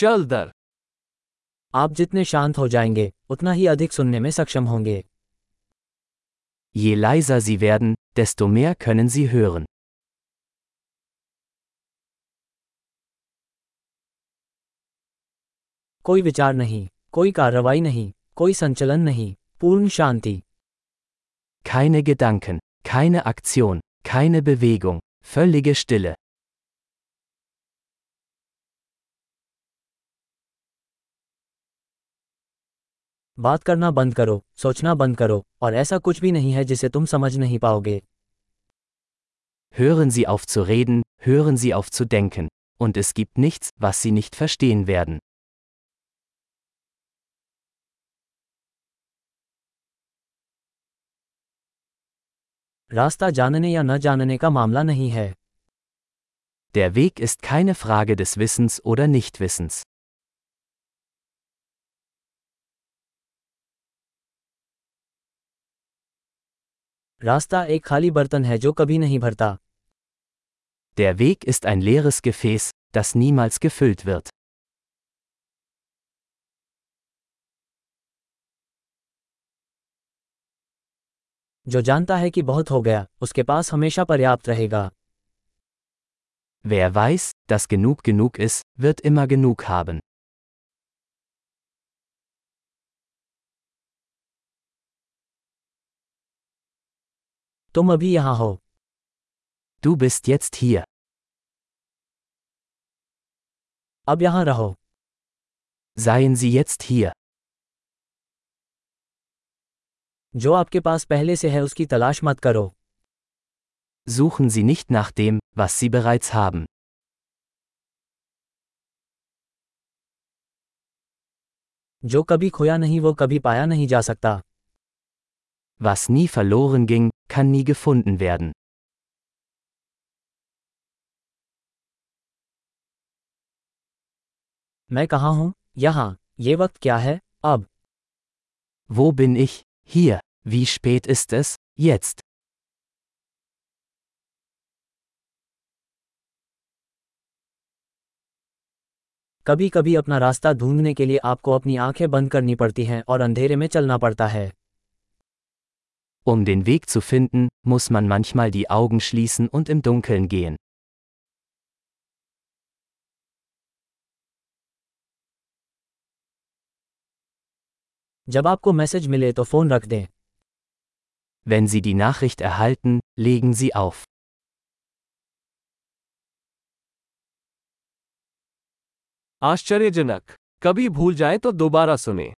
चल दर आप जितने शांत हो जाएंगे उतना ही अधिक सुनने में सक्षम होंगे Je leiser Sie werden, desto mehr können Sie hören. कोई विचार नहीं कोई कार्रवाई नहीं कोई संचलन नहीं पूर्ण शांति Keine Gedanken, keine Aktion, keine Bewegung, völlige Stille. बात करना बंद करो सोचना बंद करो और ऐसा कुछ भी नहीं है जिसे तुम समझ नहीं पाओगे Hören Sie auf zu reden, hören Sie auf zu denken. Und es gibt nichts, was Sie nicht verstehen werden. रास्ता जानने या न जानने का मामला नहीं है Der Weg ist keine Frage des Wissens oder Nichtwissens. रास्ता एक खाली बर्तन है जो कभी नहीं भरता Der Weg ist ein leeres Gefäß, das niemals gefüllt wird. जो जानता है कि बहुत हो गया उसके पास हमेशा पर्याप्त रहेगा Wer weiß, dass genug genug ist, wird immer genug haben. तुम अभी यहाँ हो Du bist jetzt hier. अब यहाँ रहो Seien Sie jetzt hier. जो आपके पास पहले से है उसकी तलाश मत करो Suchen Sie nicht nach dem, was Sie bereits haben. जो कभी खोया नहीं वो कभी पाया नहीं जा सकता Was nie verloren ging, kann nie gefunden werden. मैं कहाँ हूँ यहाँ ये वक्त क्या है अब Wo bin ich? Hier. Wie spät ist es? Jetzt. कभी कभी अपना रास्ता ढूँढने के लिए आपको अपनी आँखें बंद करनी पड़ती हैं और अंधेरे में चलना पड़ता है Um den Weg zu finden, muss man manchmal die Augen schließen und im Dunkeln gehen. जब आपको मैसेज मिले तो फोन रख दें Wenn Sie die Nachricht erhalten, legen Sie auf. आश्चर्यजनक कभी भूल जाए तो दोबारा सुने